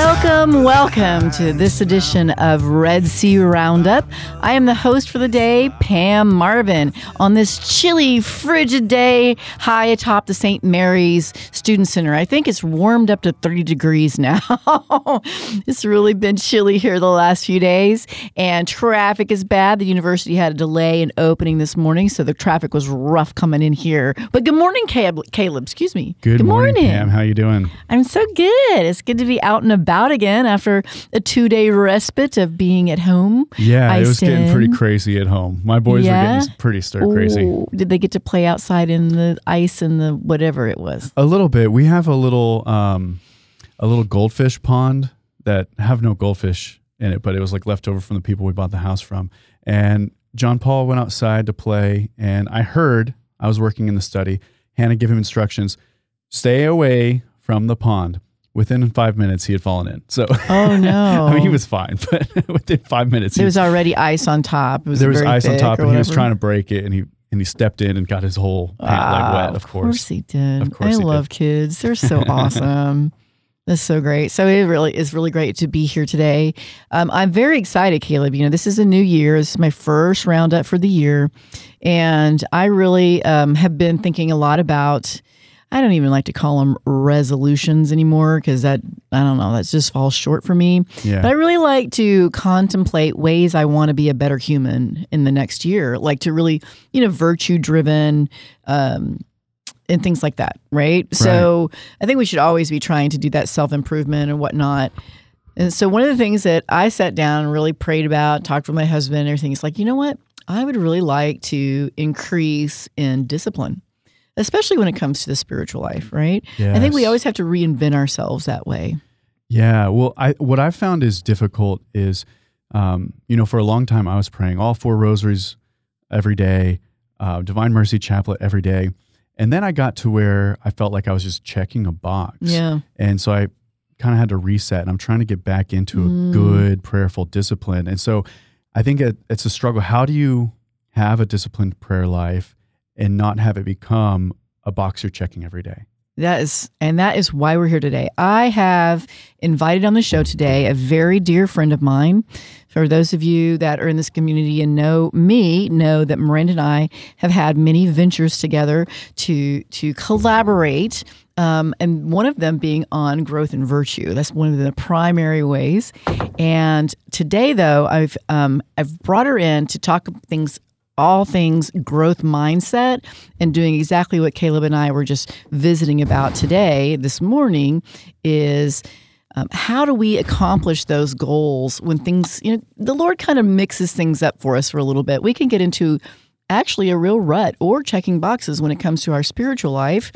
Well Welcome, welcome to this edition of RED-C Roundup. I am the host for the day, Pam Marvin, on this chilly, frigid day high atop the St. Mary's Student Center. I think it's warmed up to 30 degrees now. it's really been chilly here the last few days, and traffic is bad. The university had a delay in opening this morning, so the traffic was rough coming in here. But good morning, Caleb. Caleb excuse me. Good, morning, Pam. How are you doing? I'm so good. It's good to be out and about again after a two day respite of being at home. Yeah, it was getting pretty crazy at home. My boys yeah? were getting pretty stir crazy. Ooh, did they get to play outside in the ice and the whatever it was? A little bit. We have a little um, a little goldfish pond that have no goldfish in it, but it was like left over from the people we bought the house from. And John Paul went outside to play, and I heard I was working in the study. Hannah gave him instructions: stay away from the pond within five minutes he had fallen in. So oh no, I mean he was fine, but within five minutes there was already ice on top. Was there was ice on top, and he was trying to break it, and he and he stepped in and got his whole pant leg wet. Of course, of course he did. Of course, I love did. kids. They're so awesome. That's so great. So it really is really great to be here today. Um, I'm very excited, Caleb. You know, this is a new year. This is my first roundup for the year, and I really um, have been thinking a lot about I don't even like to call them resolutions anymore because that, I don't know, that just falls short for me. Yeah. But I really like to contemplate ways I want to be a better human in the next year, like to really, you know, virtue driven, um, and things like that, right? right? So I think we should always be trying to do that self improvement and whatnot. And so one of the things that I sat down and really prayed about, talked with my husband, and everything is like, you know what? I would really like to increase in discipline especially when it comes to the spiritual life, right? Yes. I think we always have to reinvent ourselves that way. Yeah. Well, I what I've found is difficult is, um, you know, for a long time I was praying all four rosaries every day, uh, Divine Mercy Chaplet every day, and then I got to where I felt like I was just checking a box. Yeah. And so I kind of had to reset, and I'm trying to get back into mm. a good prayerful discipline. And so I think it, it's a struggle. How do you have a disciplined prayer life? And not have it become a box you're checking every day. That is, and that is why we're here today. I have invited on the show today a very dear friend of mine. For those of you that are in this community and know me, know that Miranda and I have had many ventures together to to collaborate um, and one of them being on growth and virtue. That's one of the primary ways. And today, though, I've um, I've brought her in to talk things all things growth mindset and doing exactly what Caleb and I were just visiting about today, this morning, is um, how do we accomplish those goals when things, you know, the Lord kind of mixes things up for us for a little bit. We can get into actually a real rut or checking boxes when it comes to our spiritual life.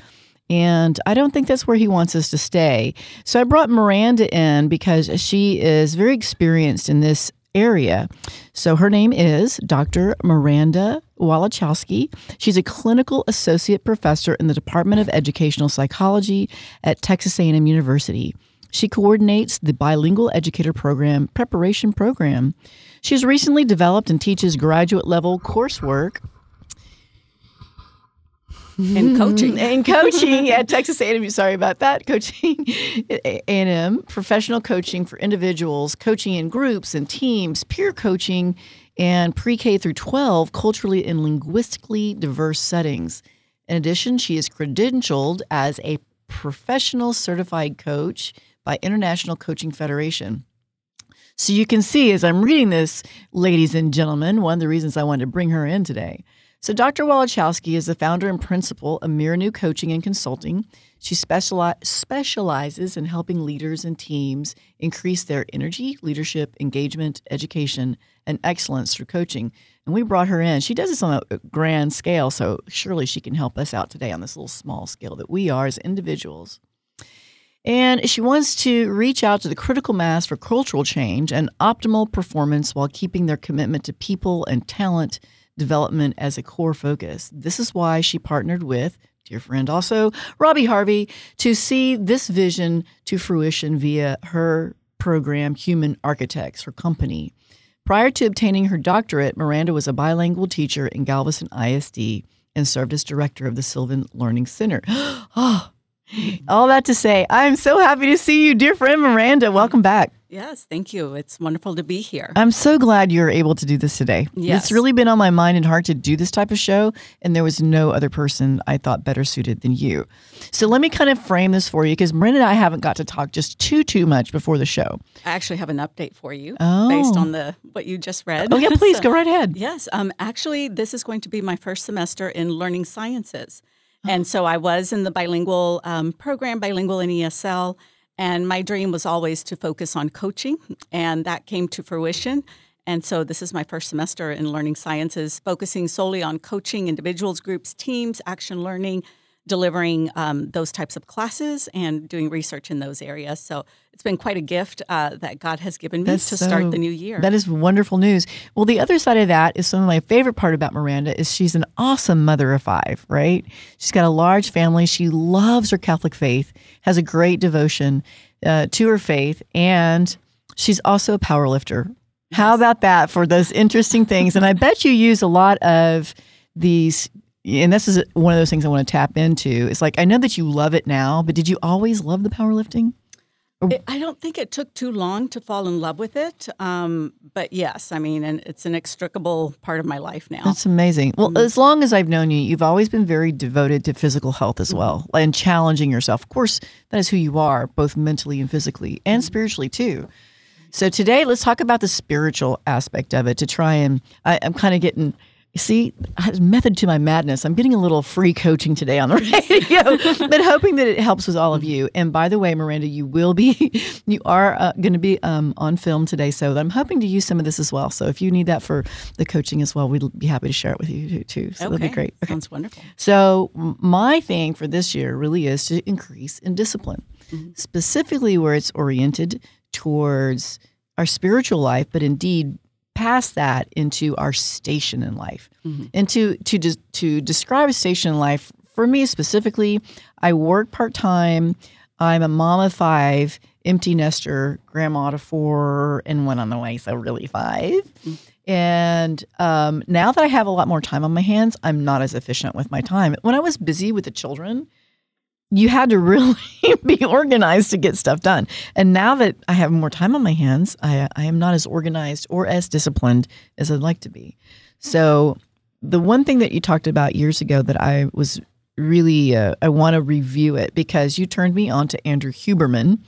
And I don't think that's where he wants us to stay. So I brought Miranda in because she is very experienced in this area. So her name is Dr. Miranda Walichowski. She's a clinical associate professor in the Department of Educational Psychology at Texas A&M University. She coordinates the bilingual educator program preparation program. She's recently developed and teaches graduate level coursework and coaching and coaching at Texas A&M. Sorry about that. Coaching A&M, professional coaching for individuals, coaching in groups and teams, peer coaching, and pre-K through 12 culturally and linguistically diverse settings. In addition, she is credentialed as a professional certified coach by International Coaching Federation. So you can see as I'm reading this, ladies and gentlemen, one of the reasons I wanted to bring her in today so, Dr. Walichowski is the founder and principal of Miranu Coaching and Consulting. She speciali- specializes in helping leaders and teams increase their energy, leadership, engagement, education, and excellence through coaching. And we brought her in. She does this on a grand scale, so surely she can help us out today on this little small scale that we are as individuals. And she wants to reach out to the critical mass for cultural change and optimal performance while keeping their commitment to people and talent development as a core focus. This is why she partnered with dear friend also Robbie Harvey to see this vision to fruition via her program Human Architects, her company. Prior to obtaining her doctorate, Miranda was a bilingual teacher in Galveston ISD and served as director of the Sylvan Learning Center. oh, All that to say, I'm so happy to see you, dear friend Miranda. Welcome back. Yes, thank you. It's wonderful to be here. I'm so glad you're able to do this today. Yes. It's really been on my mind and heart to do this type of show, and there was no other person I thought better suited than you. So let me kind of frame this for you because Miranda and I haven't got to talk just too too much before the show. I actually have an update for you Oh. based on the what you just read. Oh yeah, please So- go right ahead. Yes, um, actually, this is going to be my first semester in learning sciences. And so I was in the bilingual um, program, bilingual in ESL, and my dream was always to focus on coaching, and that came to fruition. And so this is my first semester in learning sciences, focusing solely on coaching individuals, groups, teams, action learning, delivering um, those types of classes, and doing research in those areas. So it's been quite a gift uh, that God has given me That's to so- start the new year. That is wonderful news. Well, the other side of that is some of my favorite part about Miranda is she's an awesome mother of five, right? She's got a large family. She loves her Catholic faith, has a great devotion uh, to her faith, and she's also a power lifter. How about that for those interesting things? And I bet you use a lot of these. And this is one of those things I want to tap into. It's like I know that you love it now, but did you always love the powerlifting? It, I don't think it took too long to fall in love with it. Um, but yes, I mean, and it's an inextricable part of my life now. That's amazing. Well, Mm-hmm. as long as I've known you, you've always been very devoted to physical health as well Mm-hmm. and challenging yourself. Of course, that is who you are, both mentally and physically and Mm-hmm. spiritually too. So today, let's talk about the spiritual aspect of it to try and I, I'm kind of getting. See, method to my madness. I'm getting a little free coaching today on the radio, but hoping that it helps with all of you. And by the way, Miranda, you will be, you are uh, going to be um, on film today, so I'm hoping to use some of this as well. So if you need that for the coaching as well, we'd be happy to share it with you too. So that'd be great. Okay. Sounds wonderful. So my thing for this year really is to increase in discipline, specifically where it's oriented towards our spiritual life, but indeed past that into our station in life. And to to des- to describe a station in life for me specifically, I work part time. I'm a mom of five, empty nester, grandma to four, and one on the way, so really five. And um, now that I have a lot more time on my hands, I'm not as efficient with my time. When I was busy with the children, you had to really be organized to get stuff done. And now that I have more time on my hands, I, I am not as organized or as disciplined as I'd like to be. So, the one thing that you talked about years ago that I was really, uh, I want to review it because you turned me on to Andrew Huberman.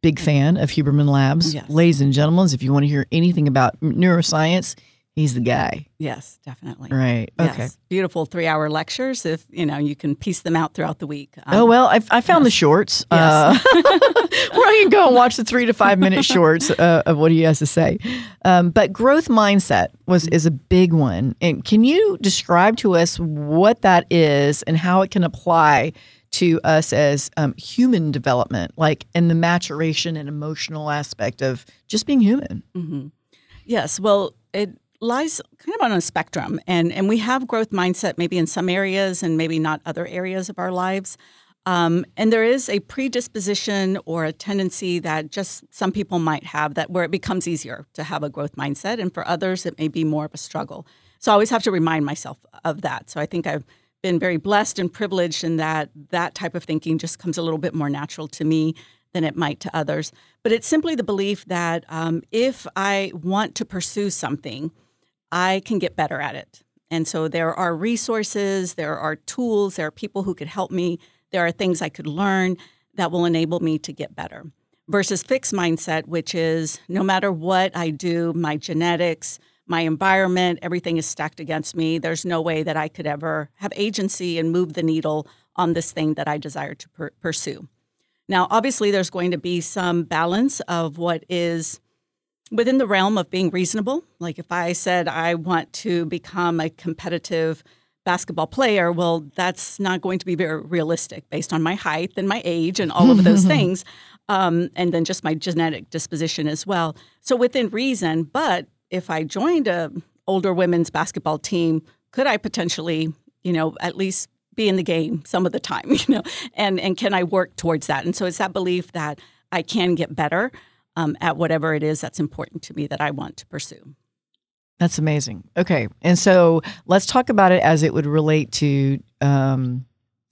Big fan of Huberman Labs. Yes. Ladies and gentlemen, if you want to hear anything about neuroscience, he's the guy. Yes, definitely. Right. Okay. Yes. Beautiful three hour lectures if you know you can piece them out throughout the week. Um, Oh well, I, I found the shorts. Uh, where I can go and watch the three to five minute shorts uh, of what he has to say. Um, but growth mindset was is a big one. And can you describe to us what that is and how it can apply to us as um, human development, like in the maturation and emotional aspect of just being human? Yes, well, it lies kind of on a spectrum, and and we have growth mindset maybe in some areas and maybe not other areas of our lives. Um, and there is a predisposition or a tendency that just some people might have that where it becomes easier to have a growth mindset, and for others it may be more of a struggle. So I always have to remind myself of that. So I think I've been very blessed and privileged in that that type of thinking just comes a little bit more natural to me than it might to others. But it's simply the belief that um, if I want to pursue something, I can get better at it. And so there are resources, there are tools, there are people who could help me, there are things I could learn that will enable me to get better. Versus fixed mindset, which is no matter what I do, my genetics, my environment, everything is stacked against me. There's no way that I could ever have agency and move the needle on this thing that I desire to per- pursue. Now, obviously, there's going to be some balance of what is within the realm of being reasonable. Like if I said I want to become a competitive basketball player, well, that's not going to be very realistic based on my height and my age and all of those things. Um, and then just my genetic disposition as well. So within reason, but if I joined a older women's basketball team, could I potentially, you know, at least be in the game some of the time, you know, and and can I work towards that? And so it's that belief that I can get better um, at whatever it is that's important to me that I want to pursue. That's amazing. Okay. And so let's talk about it as it would relate to um,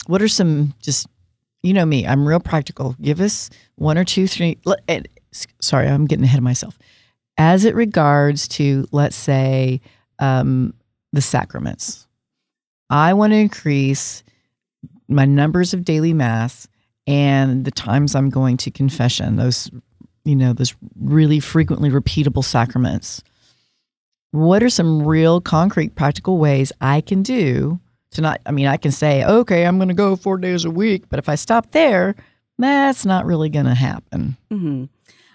what are some just you know me, I'm real practical. Give us one or two, three. Sorry, I'm getting ahead of myself. As it regards to, let's say, um, the sacraments, I want to increase my numbers of daily mass and the times I'm going to confession. Those, you know, those really frequently repeatable sacraments. What are some real concrete practical ways I can do to not, I mean, I can say, okay, I'm going to go four days a week, but if I stop there, that's not really going to happen. Mm-hmm.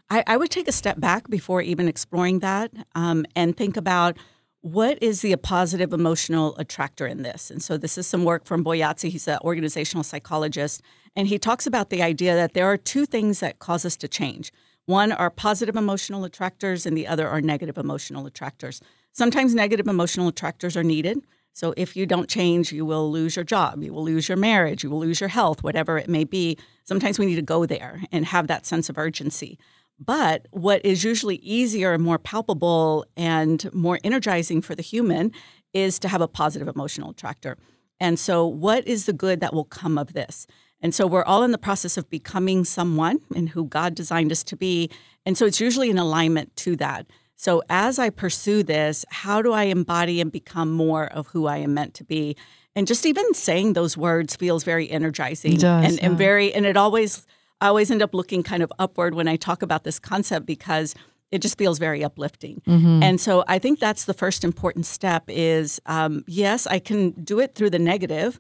I, I, would take a step back before even exploring that um, and think about what is the positive emotional attractor in this? And so this is some work from Boyatzis. He's an organizational psychologist. And he talks about the idea that there are two things that cause us to change. One are positive emotional attractors, and the other are negative emotional attractors. Sometimes negative emotional attractors are needed. So if you don't change, you will lose your job, you will lose your marriage, you will lose your health, whatever it may be. Sometimes we need to go there and have that sense of urgency. But what is usually easier and more palpable and more energizing for the human is to have a positive emotional attractor. And so, what is the good that will come of this? And so, we're all in the process of becoming someone and who God designed us to be. And so, it's usually in alignment to that. So, as I pursue this, how do I embody and become more of who I am meant to be? And just even saying those words feels very energizing does, and, yeah. and very, and it always, I always end up looking kind of upward when I talk about this concept because it just feels very uplifting. Mm-hmm. And so I think that's the first important step is um, yes, I can do it through the negative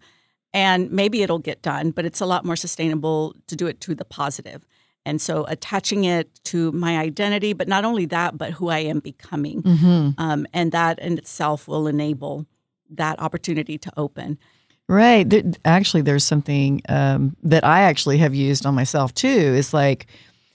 and maybe it'll get done, but it's a lot more sustainable to do it to the positive. And so attaching it to my identity, but not only that, but who I am becoming. Mm-hmm. Um, and that in itself will enable that opportunity to open. Right. There, actually, there's something um, that I actually have used on myself too. It's like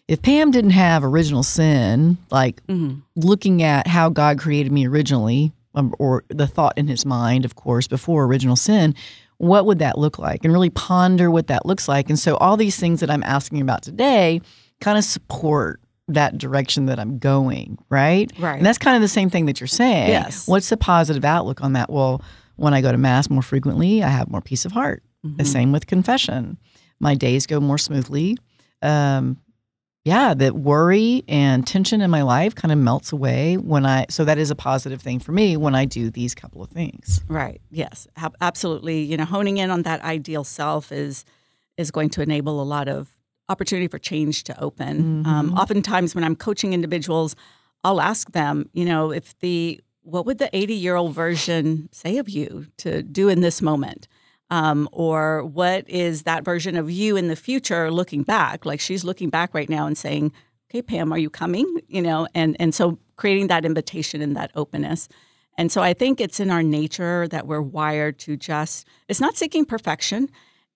if Pam didn't have original sin, like Mm-hmm. looking at how God created me originally, um, or the thought in his mind, of course, before original sin, what would that look like? And really ponder what that looks like. And so, all these things that I'm asking about today kind of support that direction that I'm going, right? Right. And that's kind of the same thing that you're saying. Yes. What's the positive outlook on that? Well, when I go to Mass more frequently, I have more peace of heart. The same with confession. My days go more smoothly. Um, yeah, that worry and tension in my life kind of melts away when I. So that is a positive thing for me when I do these couple of things. Right. Yes. Absolutely. You know, honing in on that ideal self is is going to enable a lot of opportunity for change to open. Um, oftentimes, when I'm coaching individuals, I'll ask them, you know, if the what would the 80 year old version say of you to do in this moment? Um, or what is that version of you in the future looking back? Like she's looking back right now and saying, "Okay, Pam, are you coming?" You know, and and so creating that invitation and that openness. And so I think it's in our nature that we're wired to just, it's not seeking perfection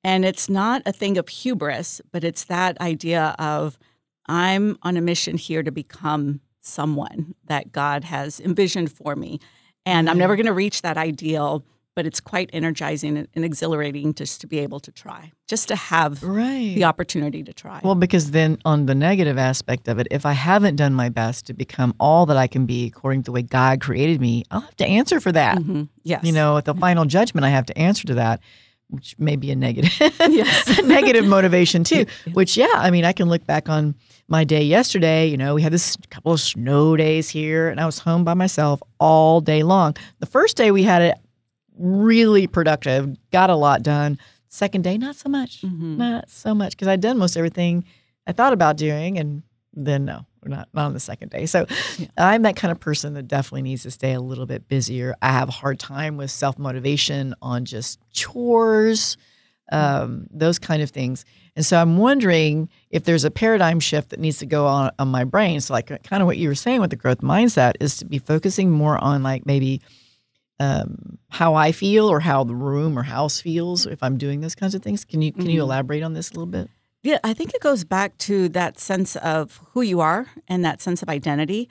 and it's not a thing of hubris, but it's that idea of I'm on a mission here to become someone that God has envisioned for me. And I'm never going to reach that ideal, but it's quite energizing and exhilarating just to be able to try, just to have Right. the opportunity to try. Well, because then on the negative aspect of it, if I haven't done my best to become all that I can be according to the way God created me, I'll have to answer for that. Mhm. Yes. You know, at the final judgment, I have to answer to that, which may be a negative, Yes. negative motivation too. Which, yeah, I mean, I can look back on my day yesterday. You know, we had this couple of snow days here, and I was home by myself all day long. The first day we had it really productive, got a lot done. Second day, not so much, Mhm. not so much, because I'd done most everything I thought about doing, and then no, not not on the second day. So I'm that kind of person that definitely needs to stay a little bit busier. I have a hard time with self motivation on just chores, um, those kind of things. And so I'm wondering if there's a paradigm shift that needs to go on on my brain. So like kind of what you were saying with the growth mindset is to be focusing more on like maybe um, how I feel or how the room or house feels if I'm doing those kinds of things. Can you can you Mhm. elaborate on this a little bit? Yeah, I think it goes back to that sense of who you are and that sense of identity.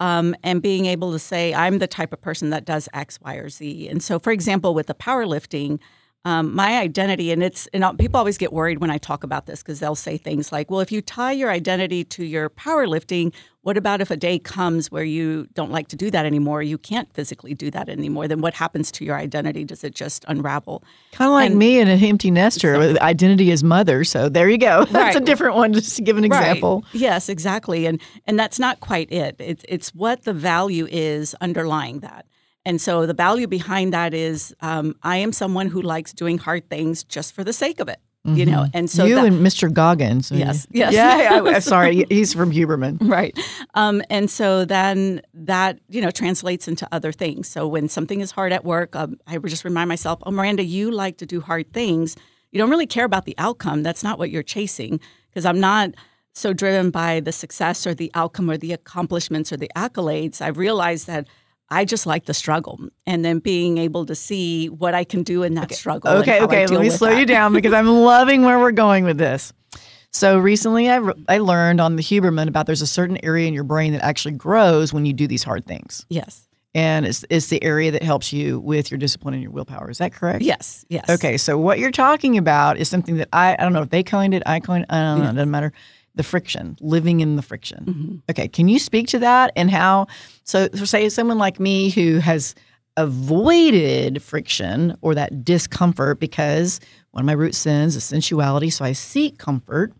Um, and being able to say, I'm the type of person that does X, Y, or Z. And so, for example, with the powerlifting, um, my identity, and it's and people always get worried when I talk about this because they'll say things like, "Well, if you tie your identity to your powerlifting, what about if a day comes where you don't like to do that anymore? You can't physically do that anymore. Then what happens to your identity? Does it just unravel?" Kind of like And- me and an empty nester with identity as mother. So there you go. That's a different one, just to give an example. Right. Yes, exactly. And and that's not quite it. It's it's what the value is underlying that. And so the value behind that is um, I am someone who likes doing hard things just for the sake of it. You know, and so you that, and Mr. Goggins. Yes, yes. Yeah, I, am sorry. He's from Huberman. right um, and so then that you know translates into other things so when something is hard at work um, i just remind myself oh miranda you like to do hard things you don't really care about the outcome that's not what you're chasing because i'm not so driven by the success or the outcome or the accomplishments or the accolades i've realized that i just like the struggle and then being able to see what i can do in that struggle Okay, I okay. deal Let me slow that. you down because I'm loving where we're going with this. So recently, I, I learned on the Huberman about there's a certain area in your brain that actually grows when you do these hard things, yes and it's it's the area that helps you with your discipline and your willpower. Is that correct? yes yes Okay, so what you're talking about is something that I I don't know if they coined it, I coined, it, I don't know, it doesn't matter. The friction, living in the friction. Mm-hmm. Okay, can you speak to that and how? So, so say someone like me who has avoided friction or that discomfort because one of my root sins is sensuality, so I seek comfort.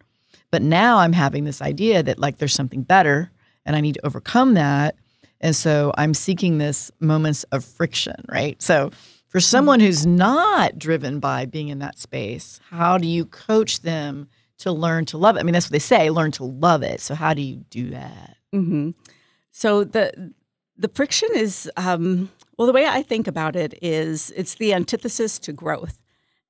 But now I'm having this idea that like there's something better and I need to overcome that. And so I'm seeking this moments of friction, right? So for someone who's not driven by being in that space, how do you coach them to learn to love it? I mean, that's what they say, learn to love it. So how do you do that? hmm So the the friction is um, well, the way I think about it is it's the antithesis to growth.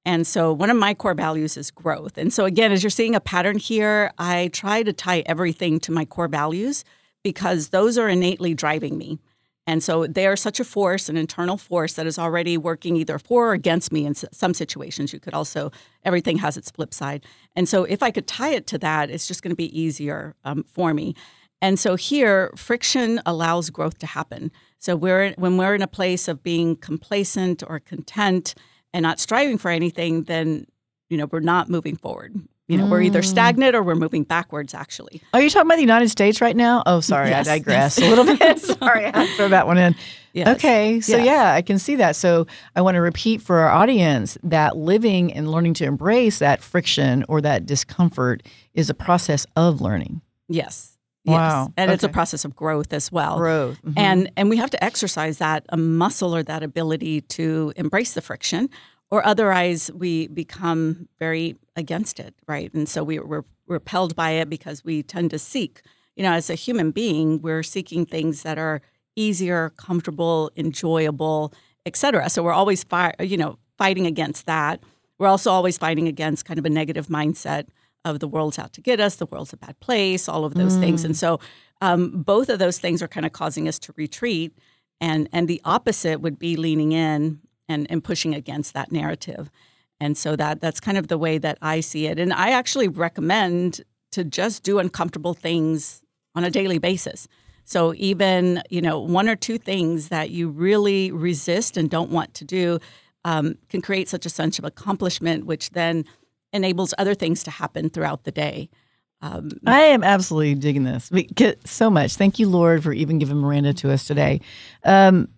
And so one of my core values is growth. And so again, as you're seeing a pattern here, I try to tie everything to my core values because those are innately driving me. And so they are such a force, an internal force that is already working either for or against me in some situations. You could also, everything has its flip side. And so if I could tie it to that, it's just going to be easier um, for me. And so here, friction allows growth to happen. So we're when we're in a place of being complacent or content and not striving for anything, then you know we're not moving forward. You know, we're either stagnant or we're moving backwards. Actually, Are you talking about the United States right now? Oh, sorry, Yes, I digress a little bit. sorry, I had to throw that one in. Yes. Okay, so Yes. yeah, I can see that. So I want to repeat for our audience that living and learning to embrace that friction or that discomfort is a process of learning. yes, Wow. yes, and it's a process of growth as well. Growth. Mhm. and and we have to exercise that a muscle or that ability to embrace the friction or otherwise we become very against it right? And so we, we're repelled by it because we tend to seek you know as a human being we're seeking things that are easier comfortable enjoyable etc so we're always fi- you know fighting against that. We're also always fighting against kind of a negative mindset of the world's out to get us the world's a bad place all of those things. And so um, both of those things are kind of causing us to retreat. And and the opposite would be leaning in and, and pushing against that narrative and so that that's kind of the way that i see it and i actually recommend to just do uncomfortable things on a daily basis so even you know one or two things that you really resist and don't want to do um, can create such a sense of accomplishment which then enables other things to happen throughout the day um, I am absolutely digging this so much. Thank you, Lord, for even giving Miranda to us today. Um,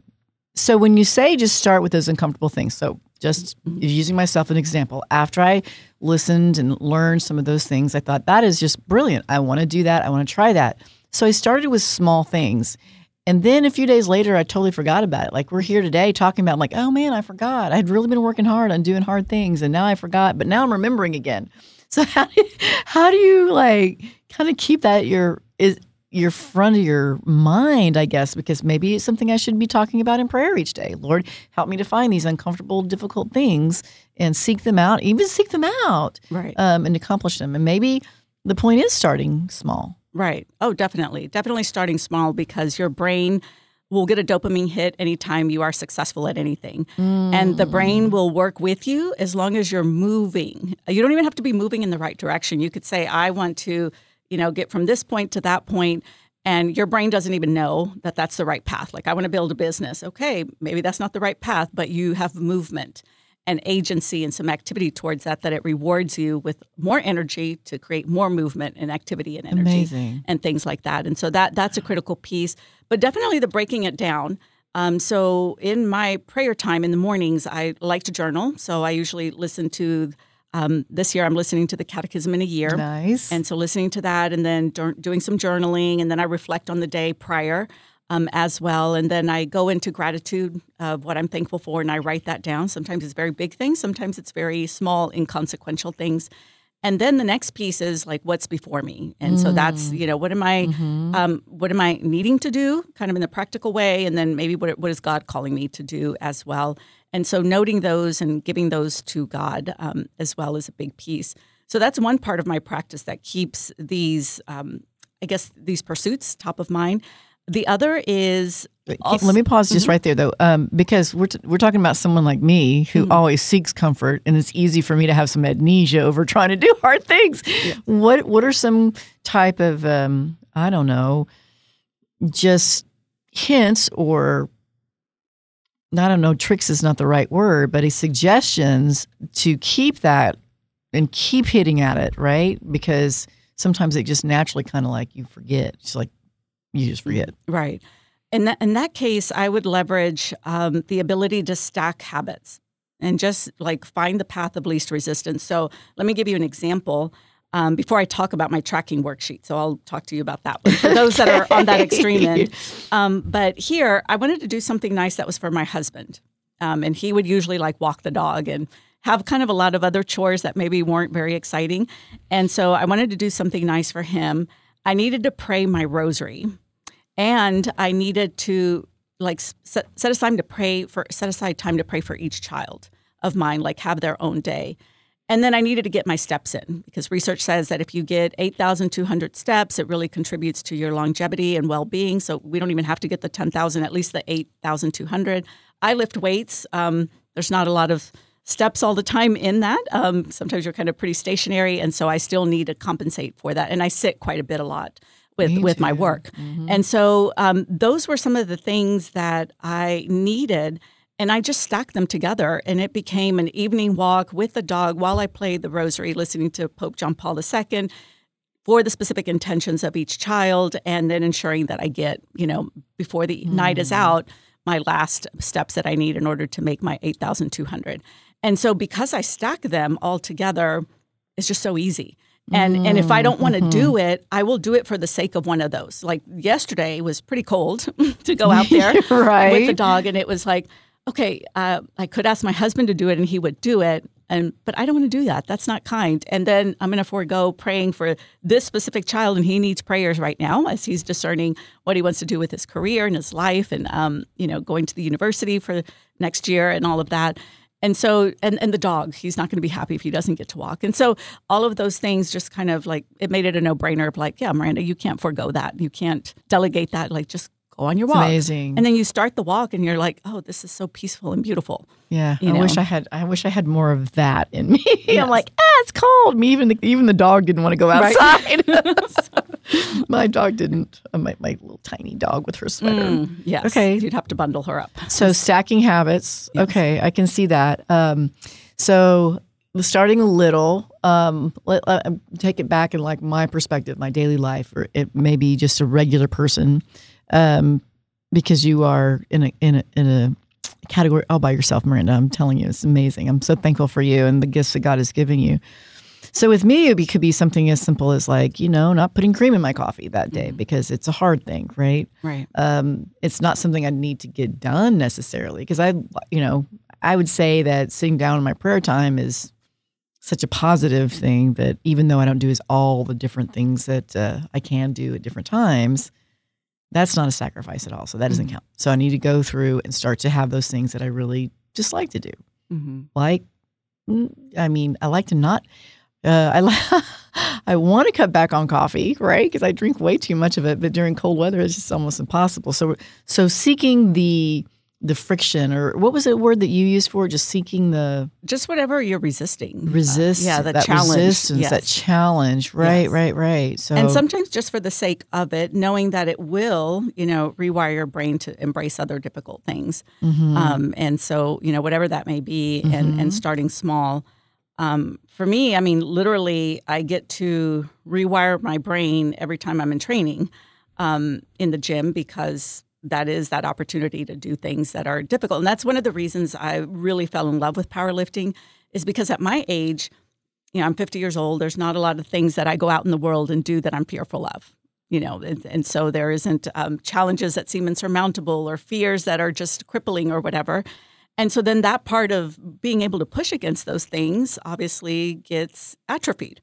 so when you say just start with those uncomfortable things, so just mm-hmm. using myself as an example, after I listened and learned some of those things, I thought that is just brilliant. I want to do that. I want to try that. So I started with small things. And then a few days later, I totally forgot about it. Like we're here today talking about, like, oh man, I forgot. I'd really been working hard on doing hard things, and now I forgot. But now I'm remembering again. So how do you, how do you like kind of keep that your is your front of your mind, I guess, because maybe it's something I should be talking about in prayer each day. Lord, help me to find these uncomfortable, difficult things and seek them out, even seek them out, right um, and accomplish them. And maybe the point is starting small. Right. Oh, definitely. Definitely starting small because your brain will get a dopamine hit anytime you are successful at anything. And the brain will work with you as long as you're moving. You don't even have to be moving in the right direction. You could say, I want to, you know, get from this point to that point, And your brain doesn't even know that that's the right path. Like, I want to build a business. Okay, maybe that's not the right path, but you have movement. and agency and some activity towards that that it rewards you with more energy to create more movement and activity and energy Amazing. and things like that and so that that's a critical piece but definitely the breaking it down um, so in my prayer time in the mornings i like to journal so i usually listen to um, this year i'm listening to the catechism in a year Nice. and so listening to that and then doing some journaling and then i reflect on the day prior um, as well. And then I go into gratitude of what I'm thankful for and I write that down. Sometimes it's very big things, sometimes it's very small, inconsequential things. And then the next piece is like what's before me, and so that's you know what am I, um, what am I needing to do, kind of in the practical way, and then maybe what what is God calling me to do as well. And so noting those and giving those to God um, as well is a big piece. So that's one part of my practice that keeps these, um, I guess, these pursuits top of mind. The other is also- Let me pause just right there, though, um, because we're t- we're talking about someone like me who always seeks comfort, and it's easy for me to have some amnesia over trying to do hard things. What what are some type of um, I don't know, just hints or I don't know, tricks is not the right word, but suggestions to keep that and keep hitting at it, right? Because sometimes it just naturally kind of like you forget. It's like you just forget. Right. In that, in that case, I would leverage um, the ability to stack habits and just like find the path of least resistance. So let me give you an example um, before I talk about my tracking worksheet. So I'll talk to you about that one for those that are on that extreme end. Um, but here, I wanted to do something nice that was for my husband. Um, and he would usually like walk the dog and have kind of a lot of other chores that maybe weren't very exciting. And so I wanted to do something nice for him. I needed to pray my rosary and I needed to like set, set aside to pray for set aside time to pray for each child of mine, like have their own day. And then I needed to get my steps in because research says that if you get 8,200 steps, it really contributes to your longevity and well being. So we don't even have to get the 10,000, at least the 8,200. I lift weights. Um, there's not a lot of steps all the time in that. Um, sometimes you're kind of pretty stationary. And so I still need to compensate for that. And I sit quite a bit a lot with, with my work. And so um, those were some of the things that I needed. And I just stacked them together, and it became an evening walk with the dog while I played the rosary, listening to Pope John Paul II for the specific intentions of each child, and then ensuring that I get, you know, before the night is mm. out, my last steps that I need in order to make my 8,200. And so because I stack them all together, it's just so easy. And and if I mm, don't want to mm-hmm. do it, I will do it for the sake of one of those. Like yesterday was pretty cold to go out there with the dog, and it was like, okay, uh, I could ask my husband to do it, and he would do it. And but I don't want to do that. That's not kind. And then I'm going to forego praying for this specific child, and he needs prayers right now as he's discerning what he wants to do with his career and his life, and um, you know, going to the university for next year and all of that. And so, and, and the dog, he's not going to be happy if he doesn't get to walk. And so, all of those things just kind of like it made it a no brainer of like, yeah, Miranda, you can't forego that. You can't delegate that. Like, just on your It's walk. amazing. And then you start the walk, and you're like, oh, this is so peaceful and beautiful. Yeah, you I wish. I had. I wish I had more of that in me. Yes. I'm like, ah, it's cold. Me even the even the dog didn't want to go Right. outside. So, my dog didn't. Uh, my my little tiny dog with her sweater. Mm, yes. Okay. You'd have to bundle her up. So stacking habits. Okay, I can see that. Um, so starting a little. Um, let, let- um, take it back in like my perspective, my daily life, or it may be just a regular person, um, because you are in a in a in a category all by yourself, Miranda. I'm telling you, it's amazing. I'm so thankful for you and the gifts that God is giving you. So with me, it could be something as simple as like you know not putting cream in my coffee that day because it's a hard thing, right? Right. um, it's not something I need to get done necessarily because I, you know, I would say that sitting down in my prayer time is such a positive thing that even though I don't do as all the different things that uh, I can do at different times, that's not a sacrifice at all. So that doesn't count. So I need to go through and start to have those things that I really just like to do. hmm Like, mm, I mean, I like to not. Uh, I li- I want to cut back on coffee, right? Because I drink way too much of it. But during cold weather, it's just almost impossible. So, so seeking the the friction, or what was the word that you used for just seeking the just whatever you're resisting. Uh, resist, yeah, the that challenge. resistance, yes. that challenge. Right, Yes. right, right. So and sometimes just for the sake of it, knowing that it will, you know, rewire your brain to embrace other difficult things. Mhm. Um, and so, you know, whatever that may be, and, Mhm. and starting small. Um, for me, I mean, literally, I get to rewire my brain every time I'm in training um, in the gym because that is that opportunity to do things that are difficult. And that's one of the reasons I really fell in love with powerlifting is because at my age, you know, I'm 50 years old. There's not a lot of things that I go out in the world and do that I'm fearful of. You know, and, and so there isn't um, challenges that seem insurmountable or fears that are just crippling or whatever. And so then that part of being able to push against those things obviously gets atrophied.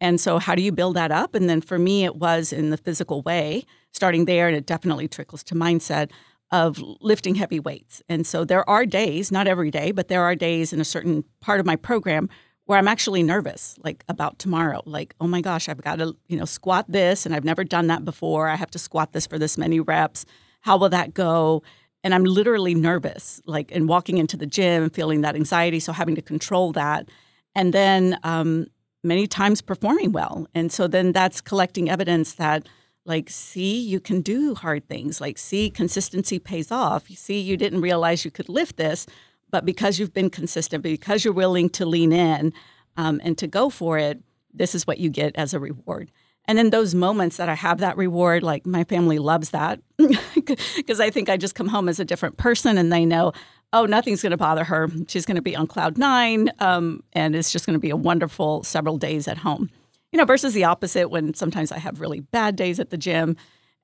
And so, how do you build that up? And then for me, it was in the physical way, starting there, and it definitely trickles to mindset of lifting heavy weights. And so, there are days, not every day, but there are days in a certain part of my program where I'm actually nervous, like about tomorrow. Like, oh my gosh, I've got to, you know, squat this, and I've never done that before. I have to squat this for this many reps. How will that go? And I'm literally nervous, like, and walking into the gym, feeling that anxiety. So having to control that, and then um, many times performing well. And so then that's collecting evidence that, like, see, you can do hard things. Like, see, consistency pays off. You see, you didn't realize you could lift this, but because you've been consistent, because you're willing to lean in um, and to go for it, this is what you get as a reward. And in those moments that I have that reward, like my family loves that because I think I just come home as a different person and they know, oh, nothing's going to bother her. She's going to be on cloud nine um, and it's just going to be a wonderful several days at home. You know, versus the opposite when sometimes I have really bad days at the gym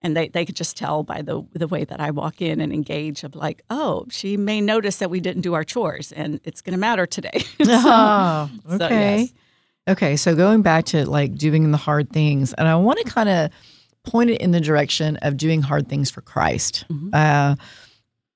and they, they could just tell by the the way that I walk in and engage of like, oh, she may notice that we didn't do our chores and it's going to matter today. So- Oh, so, okay. yes. Okay, so going back to like doing the hard things, and I want to kind of point it in the direction of doing hard things for Christ. Mhm. Uh,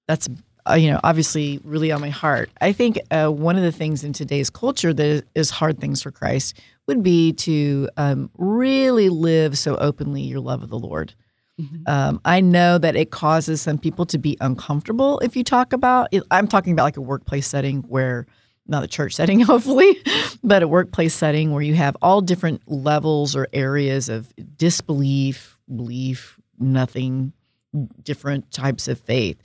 that's uh, you know obviously really on my heart. I think uh, one of the things in today's culture that is hard things for Christ would be to um, really live so openly your love of the Lord. Mhm. Um, I know that it causes some people to be uncomfortable if you talk about. I'm talking about like a workplace setting where, not a church setting, hopefully, but a workplace setting where you have all different levels or areas of disbelief, belief, nothing, different types of faith,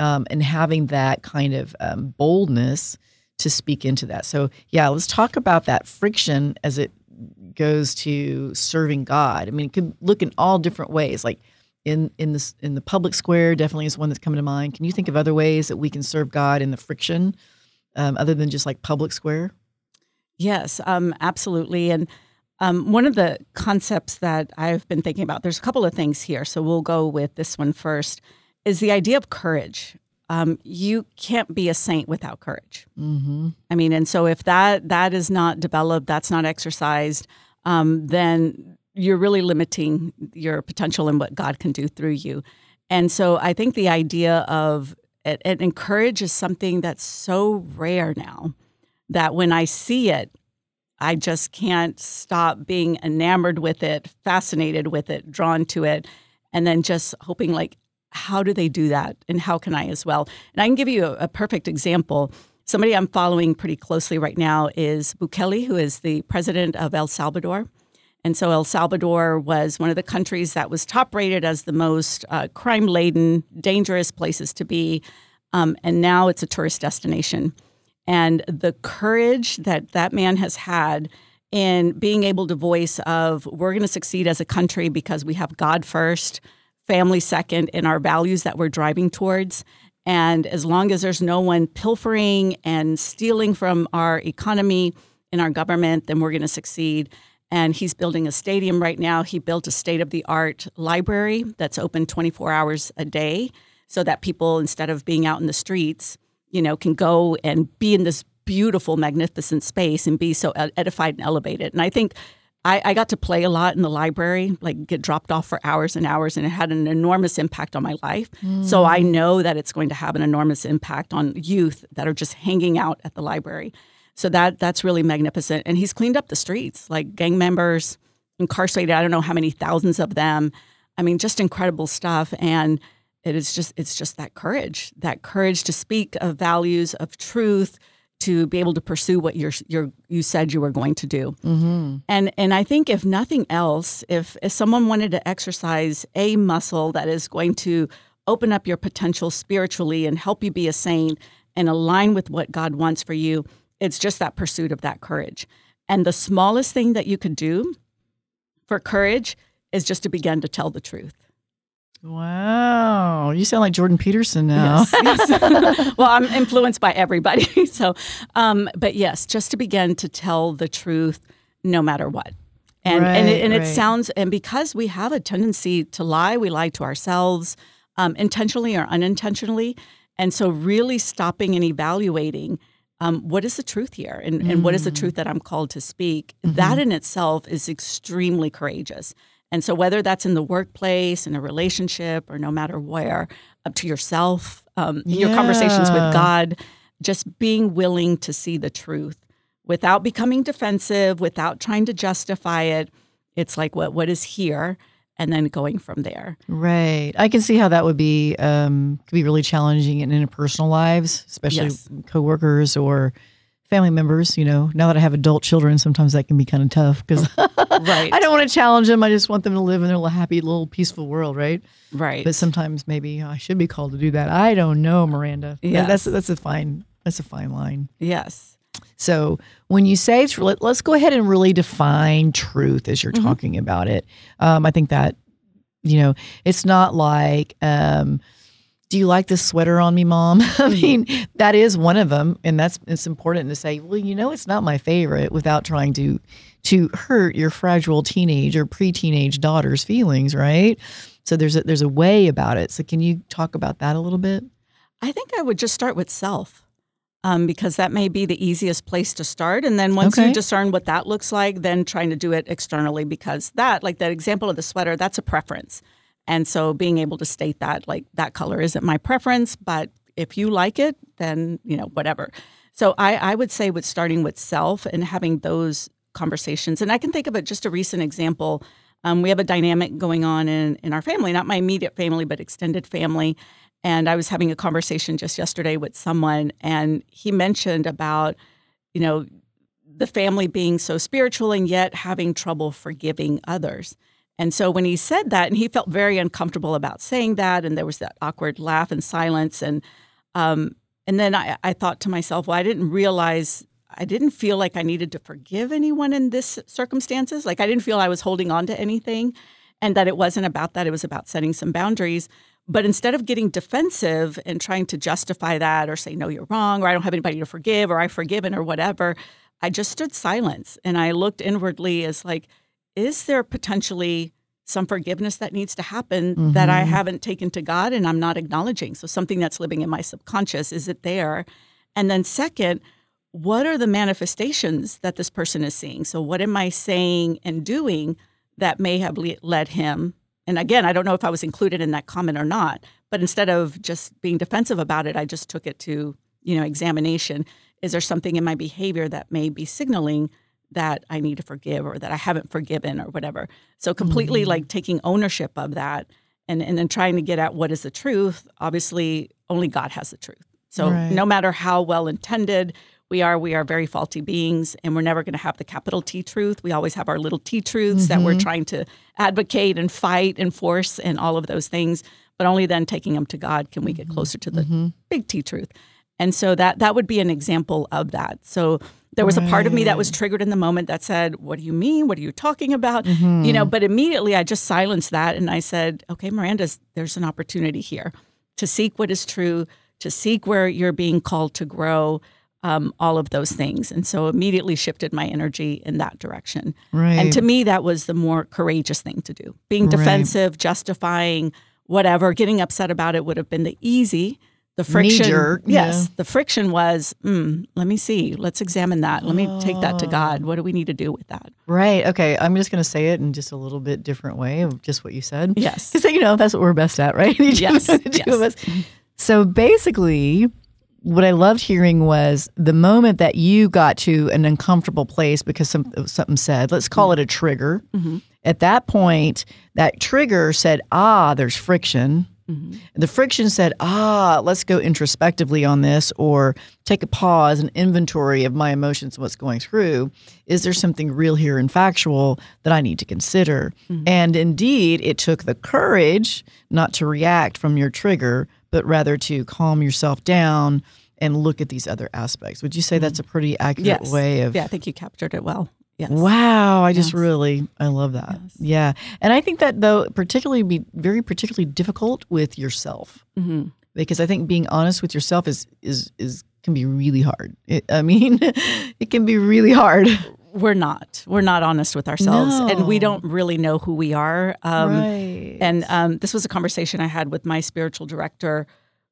um, and having that kind of um, boldness to speak into that. So, yeah, let's talk about that friction as it goes to serving God. I mean, it could look in all different ways, like in in this in the public square definitely is one that's coming to mind. Can you think of other ways that we can serve God in the friction, um, other than just like public square? Yes, um, absolutely. And um, one of the concepts that I've been thinking about, there's a couple of things here. So we'll go with this one first, is the idea of courage. Um, you can't be a saint without courage. Mm-hmm. I mean, and so if that that is not developed, that's not exercised, um, then you're really limiting your potential and what God can do through you. And so I think the idea of and courage is something that's so rare now that when I see it, I just can't stop being enamored with it, fascinated with it, drawn to it, and then just hoping like, how do they do that, and how can I as well? And I can give you a, a perfect example. Somebody I'm following pretty closely right now is Bukele, who is the president of El Salvador. And so El Salvador was one of the countries that was top rated as the most uh, crime laden, dangerous places to be. Um, and now it's a tourist destination. And the courage that that man has had in being able to voice of we're going to succeed as a country because we have God first, family second, and our values that we're driving towards. And as long as there's no one pilfering and stealing from our economy and our government, then we're going to succeed. And he's building a stadium right now. He built a state of the art library that's open 24 hours a day so that people, instead of being out in the streets, you know, can go and be in this beautiful, magnificent space and be so edified and elevated. And I think I, I got to play a lot in the library, like get dropped off for hours and hours, and it had an enormous impact on my life. So I mm. know that it's going to have an enormous impact on youth that are just hanging out at the library. So that that's really magnificent. And he's cleaned up the streets, like gang members incarcerated. I don't know how many thousands of them. I mean, just incredible stuff. And it is just it's just that courage, that courage to speak of values of truth, to be able to pursue what you're, you're you said you were going to do. Mm-hmm. And and I think if nothing else, if if someone wanted to exercise a muscle that is going to open up your potential spiritually and help you be a saint and align with what God wants for you, it's just that pursuit of that courage. And the smallest thing that you could do for courage is just to begin to tell the truth. Wow, you sound like Jordan Peterson now. Yes, yes. well, I'm influenced by everybody. So, um, but yes, just to begin to tell the truth no matter what. And, and, it, and Right, it sounds, and because we have a tendency to lie, we lie to ourselves um, intentionally or unintentionally. And so, really stopping and evaluating um, what is the truth here and, and what is the Mm. truth that I'm called to speak, Mm-hmm. that in itself is extremely courageous. And so, whether that's in the workplace, in a relationship, or no matter where, up to yourself, um, in your conversations with God, just being willing to see the truth without becoming defensive, without trying to justify it. It's like what what is here, and then going from there. Right. I can see how that would be um, could be really challenging in interpersonal lives, especially Yes. coworkers or family members. You know, now that I have adult children, sometimes that can be kind of tough because Right. I don't want to challenge them. I just want them to live in their little happy, little peaceful world, right? Right. But sometimes maybe I should be called to do that. I don't know, Miranda. Yes. That's that's a fine that's a fine line. yes. So when you say let, let's go ahead and really define truth as you're Mm-hmm. talking about it. Um, I think that you know it's not like um, do you like this sweater on me, mom? I Mm-hmm. mean that is one of them, and that's it's important to say. Well, you know, it's not my favorite without trying to to hurt your fragile teenage or pre-teenage daughter's feelings, right? So there's a there's a way about it. So can you talk about that a little bit? I think I would just start with self. Um, because that may be the easiest place to start. And then once Okay. you discern what that looks like, then trying to do it externally, because that, like that example of the sweater, that's a preference. And so being able to state that, like, that color isn't my preference, but if you like it, then, you know, whatever. So I, I would say with starting with self and having those conversations. And I can think of it just a recent example. Um, we have a dynamic going on in, in our family, not my immediate family, but extended family. And I was having a conversation just yesterday with someone, and he mentioned about, you know, the family being so spiritual and yet having trouble forgiving others. And so when he said that, and he felt very uncomfortable about saying that, and there was that awkward laugh and silence, and um, and then I, I thought to myself, well, I didn't realize, I didn't feel like I needed to forgive anyone in this circumstances. Like I didn't feel I was holding on to anything, and that it wasn't about that. It was about setting some boundaries. But instead of getting defensive and trying to justify that or say, no, you're wrong, or I don't have anybody to forgive, or I've forgiven, or whatever, I just stood silence and I looked inwardly as like, is there potentially some forgiveness that needs to happen that I mm-hmm. haven't taken to God and I'm not acknowledging? So something that's living in my subconscious, is it there? And then second, what are the manifestations that this person is seeing? So what am I saying and doing that may have le- led him? And again, I don't know if I was included in that comment or not, but instead of just being defensive about it, I just took it to, you know, examination. Is there something in my behavior that may be signaling that I need to forgive or that I haven't forgiven or whatever? So completely mm-hmm. like taking ownership of that and, and then trying to get at what is the truth. Obviously, only God has the truth. So Right. no matter how well intended we are, we are very faulty beings, and we're never going to have the capital T truth. We always have our little T truths that we're mm-hmm. trying to advocate and fight and force and all of those things. But only then taking them to God can we get mm-hmm. closer to the big T truth. And so that that would be an example of that. So there was a part of me that was triggered in the moment that said, "What do you mean? What are you talking about?" You know, but immediately I just silenced that and I said, "Okay, Miranda, there's an opportunity here to seek what is true, to seek where you're being called to grow." Um, all of those things. And so immediately shifted my energy in that direction. Right. And to me, that was the more courageous thing to do. Being Right. defensive, justifying whatever, getting upset about it would have been the easy. The friction, yes, yeah. the friction was. Mm, let me see. Let's examine that. Let me take that to God. What do we need to do with that? Right. Okay. I'm just going to say it in just a little bit different way of just what you said. Yes. Because, you know, that's what we're best at, right? Yes, of the two yes. So basically, what I loved hearing was the moment that you got to an uncomfortable place because some, something said, let's call it a trigger. Mm-hmm. At that point, that trigger said, ah, there's friction. Mm-hmm. The friction said, ah, let's go introspectively on this or take a pause and inventory of my emotions and what's going through. Is there something real here and factual that I need to consider? Mm-hmm. And indeed, it took the courage not to react from your trigger, but rather to calm yourself down and look at these other aspects. Would you say mm-hmm. that's a pretty accurate yes. way of? Yeah, I think you captured it well. Yes. Wow, I just really I love that. Yes. Yeah, and I think that though particularly be very particularly difficult with yourself mm-hmm. because I think being honest with yourself is is is can be really hard. It, I mean, it can be really hard. We're not. We're not honest with ourselves, no. and we don't really know who we are. Um, right. And um, this was a conversation I had with my spiritual director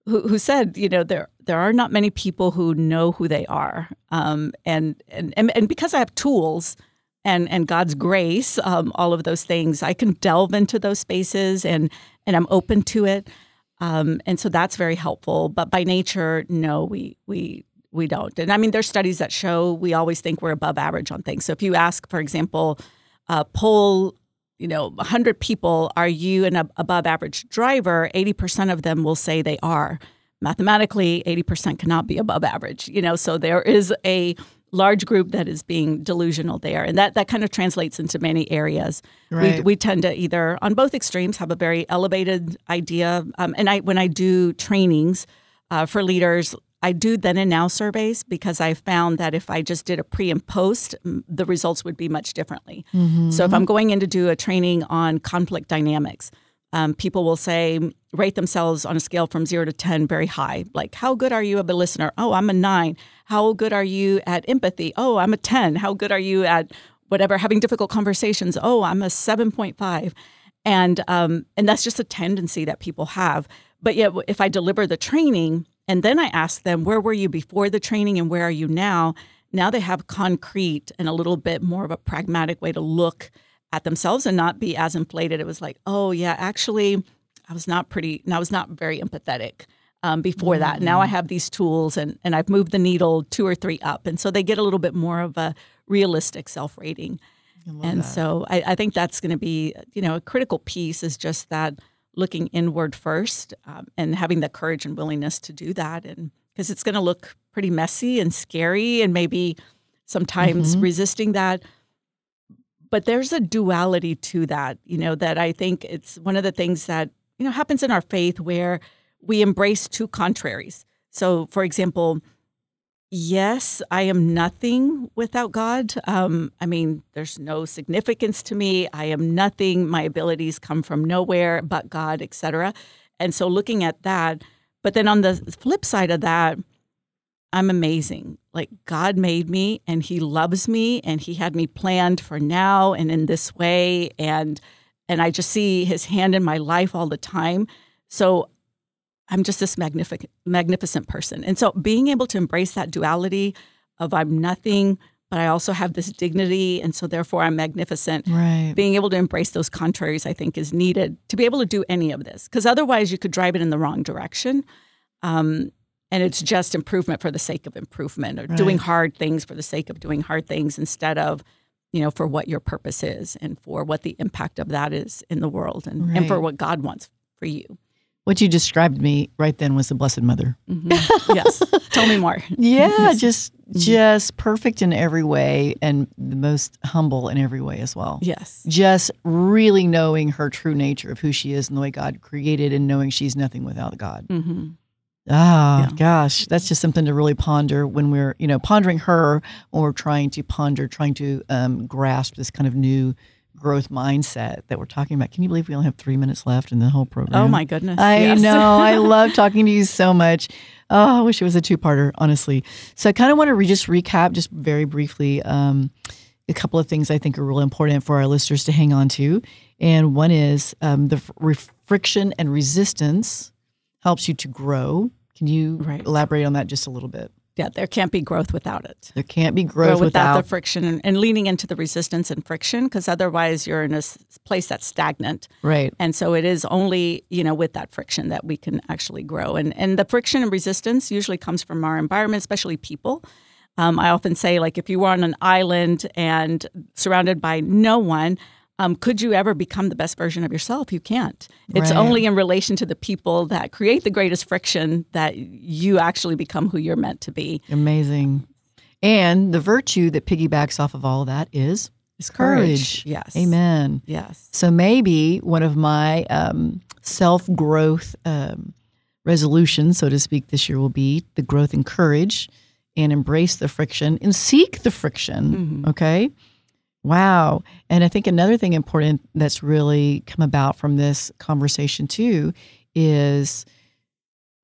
who, who said, you know, there there are not many people who know who they are, um, and, and and and because I have tools and and God's grace, um, all of those things, I can delve into those spaces and and I'm open to it, um, and so that's very helpful. But by nature, no, we we we don't. And I mean, there's studies that show we always think we're above average on things. So if you ask, for example, uh, poll you know, 100 people, are you an above average driver? 80% of them will say they are. Mathematically, 80% cannot be above average, you know, so there is a large group that is being delusional there. And that, that kind of translates into many areas. Right. We, we tend to either, on both extremes, have a very elevated idea. Um, and I, when I do trainings uh, for leaders, I do then and now surveys because I found that if I just did a pre and post, the results would be much differently. Mm-hmm. So if I'm going in to do a training on conflict dynamics, um, people will say, rate themselves on a scale from zero to 10 very high. Like, how good are you of a listener? Oh, I'm a nine. How good are you at empathy? Oh, I'm a 10. How good are you at whatever, having difficult conversations? Oh, I'm a 7.5. And, um, and that's just a tendency that people have. But yet, if I deliver the training, and then I asked them, where were you before the training and where are you now? Now they have concrete and a little bit more of a pragmatic way to look at themselves and not be as inflated. It was like, oh, yeah, actually, I was not pretty, and I was not very empathetic. Um, before mm-hmm. that. Now I mm. have these tools and, and I've moved the needle two or three up. And so they get a little bit more of a realistic self rating. And that. so I, I, think that's going to be, you know, a critical piece is just that looking inward first um, and having the courage and willingness to do that. And because it's going to look pretty messy and scary and maybe sometimes mm-hmm. resisting that. But there's a duality to that you know that i think it's one of the things that you know happens in our faith where we embrace two contraries. So for example yes, I am nothing without God. Um, I mean, there's no significance to me. I am nothing. My abilities come from nowhere but God, etc. And so looking at that, but then on the flip side of that, I'm amazing. Like God made me and he loves me and he had me planned for now and in this way and and I just see his hand in my life all the time. So I'm just this magnificent, magnificent person. And so being able to embrace that duality of I'm nothing, but I also have this dignity, and so therefore I'm magnificent. Right. Being able to embrace those contraries, I think, is needed to be able to do any of this, because otherwise you could drive it in the wrong direction. Um, and it's just improvement for the sake of improvement, or right. doing hard things for the sake of doing hard things instead of, you know, for what your purpose is and for what the impact of that is in the world, and, right. and for what God wants for you. What you described me right then was the Blessed Mother. Mm-hmm. yes. Tell me more. Yeah, yes. just mm-hmm. just perfect in every way and the most humble in every way as well. Yes. Just really knowing her true nature of who she is and the way God created and knowing she's nothing without God. Mm-hmm. Ah, yeah. gosh, that's just something to really ponder when we're, you know, pondering her or trying to ponder, trying to um, grasp this kind of new growth mindset that we're talking about. Can you believe we only have three minutes left in the whole program? Oh my goodness! I yes. know. I love talking to you so much. Oh, I wish it was a two-parter, honestly. So I kind of want to re- just recap, just very briefly, um, a couple of things I think are really important for our listeners to hang on to. And one is um, the f- friction and resistance helps you to grow. Can you right. elaborate on that just a little bit? Yeah, there can't be growth without it. There can't be growth without, without, the friction and, and, leaning into the resistance and friction because otherwise you're in a place that's stagnant. Right. And so it is only, you know, with that friction that we can actually grow. And and the friction and resistance usually comes from our environment, especially people. Um, I often say like if you were on an island and surrounded by no one, Um, could you ever become the best version of yourself? You can't. It's Right. only in relation to the people that create the greatest friction that you actually become who you're meant to be. Amazing. And the virtue that piggybacks off of all of that is It's courage. Yes. Amen. Yes. So maybe one of my um, self growth um, resolutions, so to speak, this year will be the growth in courage and embrace the friction and seek the friction. Okay. Wow. And I think another thing important that's really come about from this conversation too is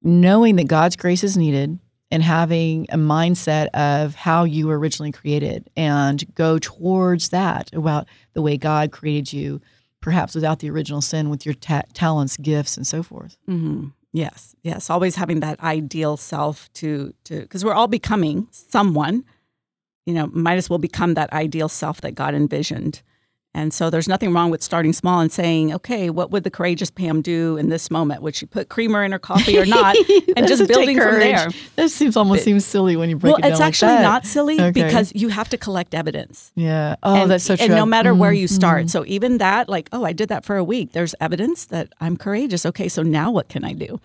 knowing that God's grace is needed and having a mindset of how you were originally created and go towards that about the way God created you, perhaps without the original sin, with your ta- talents, gifts, and so forth. hmm Yes. Yes. Always having that ideal self to to because we're all becoming someone. You know, might as well become that ideal self that God envisioned. And so there's nothing wrong with starting small and saying, okay, what would the courageous Pam do in this moment? Would she put creamer in her coffee or not? and just building from there. That seems almost seems silly when you break Well, it down. Well, it's like actually that. not silly Okay. because you have to collect evidence. Yeah. Oh, and, that's so true. And no matter where you Mhm, start. mhm. So even that, like, oh, I did that for a week. There's evidence that I'm courageous. Okay, so now what can I do?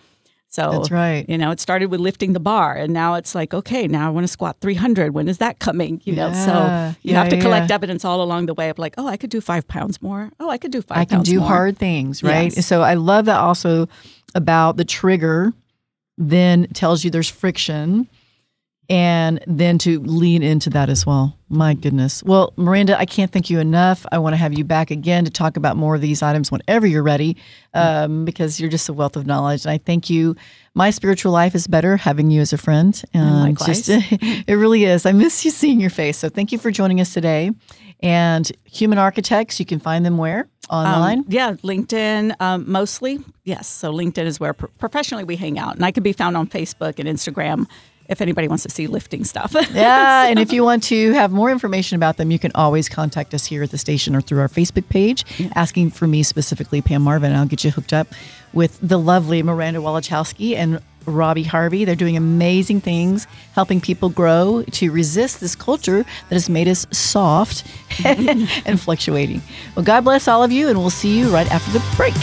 So That's right. You know, it started with lifting the bar, and now it's like, okay, now I want to squat 300. When is that coming? You know, Yeah. so you Yeah, have to collect yeah. evidence all along the way of like, oh, I could do five pounds more. Oh, I could do five. I can do more. hard things, right? Yes. So I love that also about the trigger then tells you there's friction and then to lean into that as well. My goodness. Well, Miranda, I can't thank you enough. I want to have you back again to talk about more of these items whenever you're ready um, because you're just a wealth of knowledge. And I thank you. My spiritual life is better having you as a friend. Likewise. just, it really is. I miss you seeing your face. So thank you for joining us today. And Human Architects, you can find them where? Um, Online? yeah, LinkedIn um, mostly. Yes, so LinkedIn is where pro- professionally we hang out, and I can be found on Facebook and Instagram if anybody wants to see lifting stuff. Yeah, and if you want to have more information about them, you can always contact us here at the station or through our Facebook page, asking for me specifically, Pam Marvin, I'll get you hooked up with the lovely Miranda Walichowski and Robbie Harvey. They're doing amazing things, helping people grow to resist this culture that has made us soft and fluctuating. Well, God bless all of you, and we'll see you right after the break.